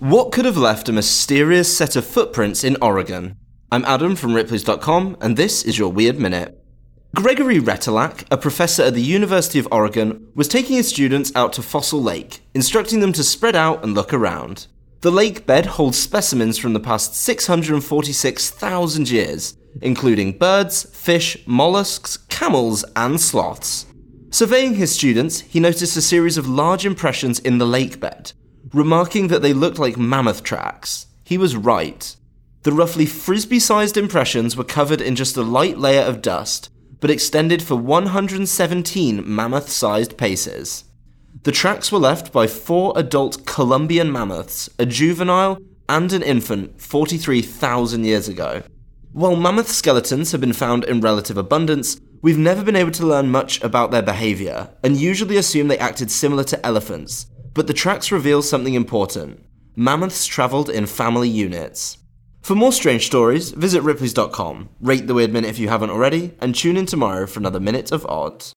What could have left a mysterious set of footprints in Oregon? I'm Adam from Ripley's.com, and this is your Weird Minute. Gregory Retallack, a professor at the University of Oregon, was taking his students out to Fossil Lake, instructing them to spread out and look around. The lake bed holds specimens from the past 646,000 years, including birds, fish, mollusks, camels, and sloths. Surveying his students, he noticed a series of large impressions in the lake bed, remarking that they looked like mammoth tracks. He was right. The roughly frisbee sized impressions were covered in just a light layer of dust, but extended for 117 mammoth sized paces. The tracks were left by four adult Columbian mammoths, a juvenile, and an infant 43,000 years ago. While mammoth skeletons have been found in relative abundance, we've never been able to learn much about their behavior, and usually assume they acted similar to elephants, but the tracks reveal something important. Mammoths travelled in family units. For more strange stories, visit ripley's.com, rate the Weird Minute if you haven't already, and tune in tomorrow for another Minute of Odd.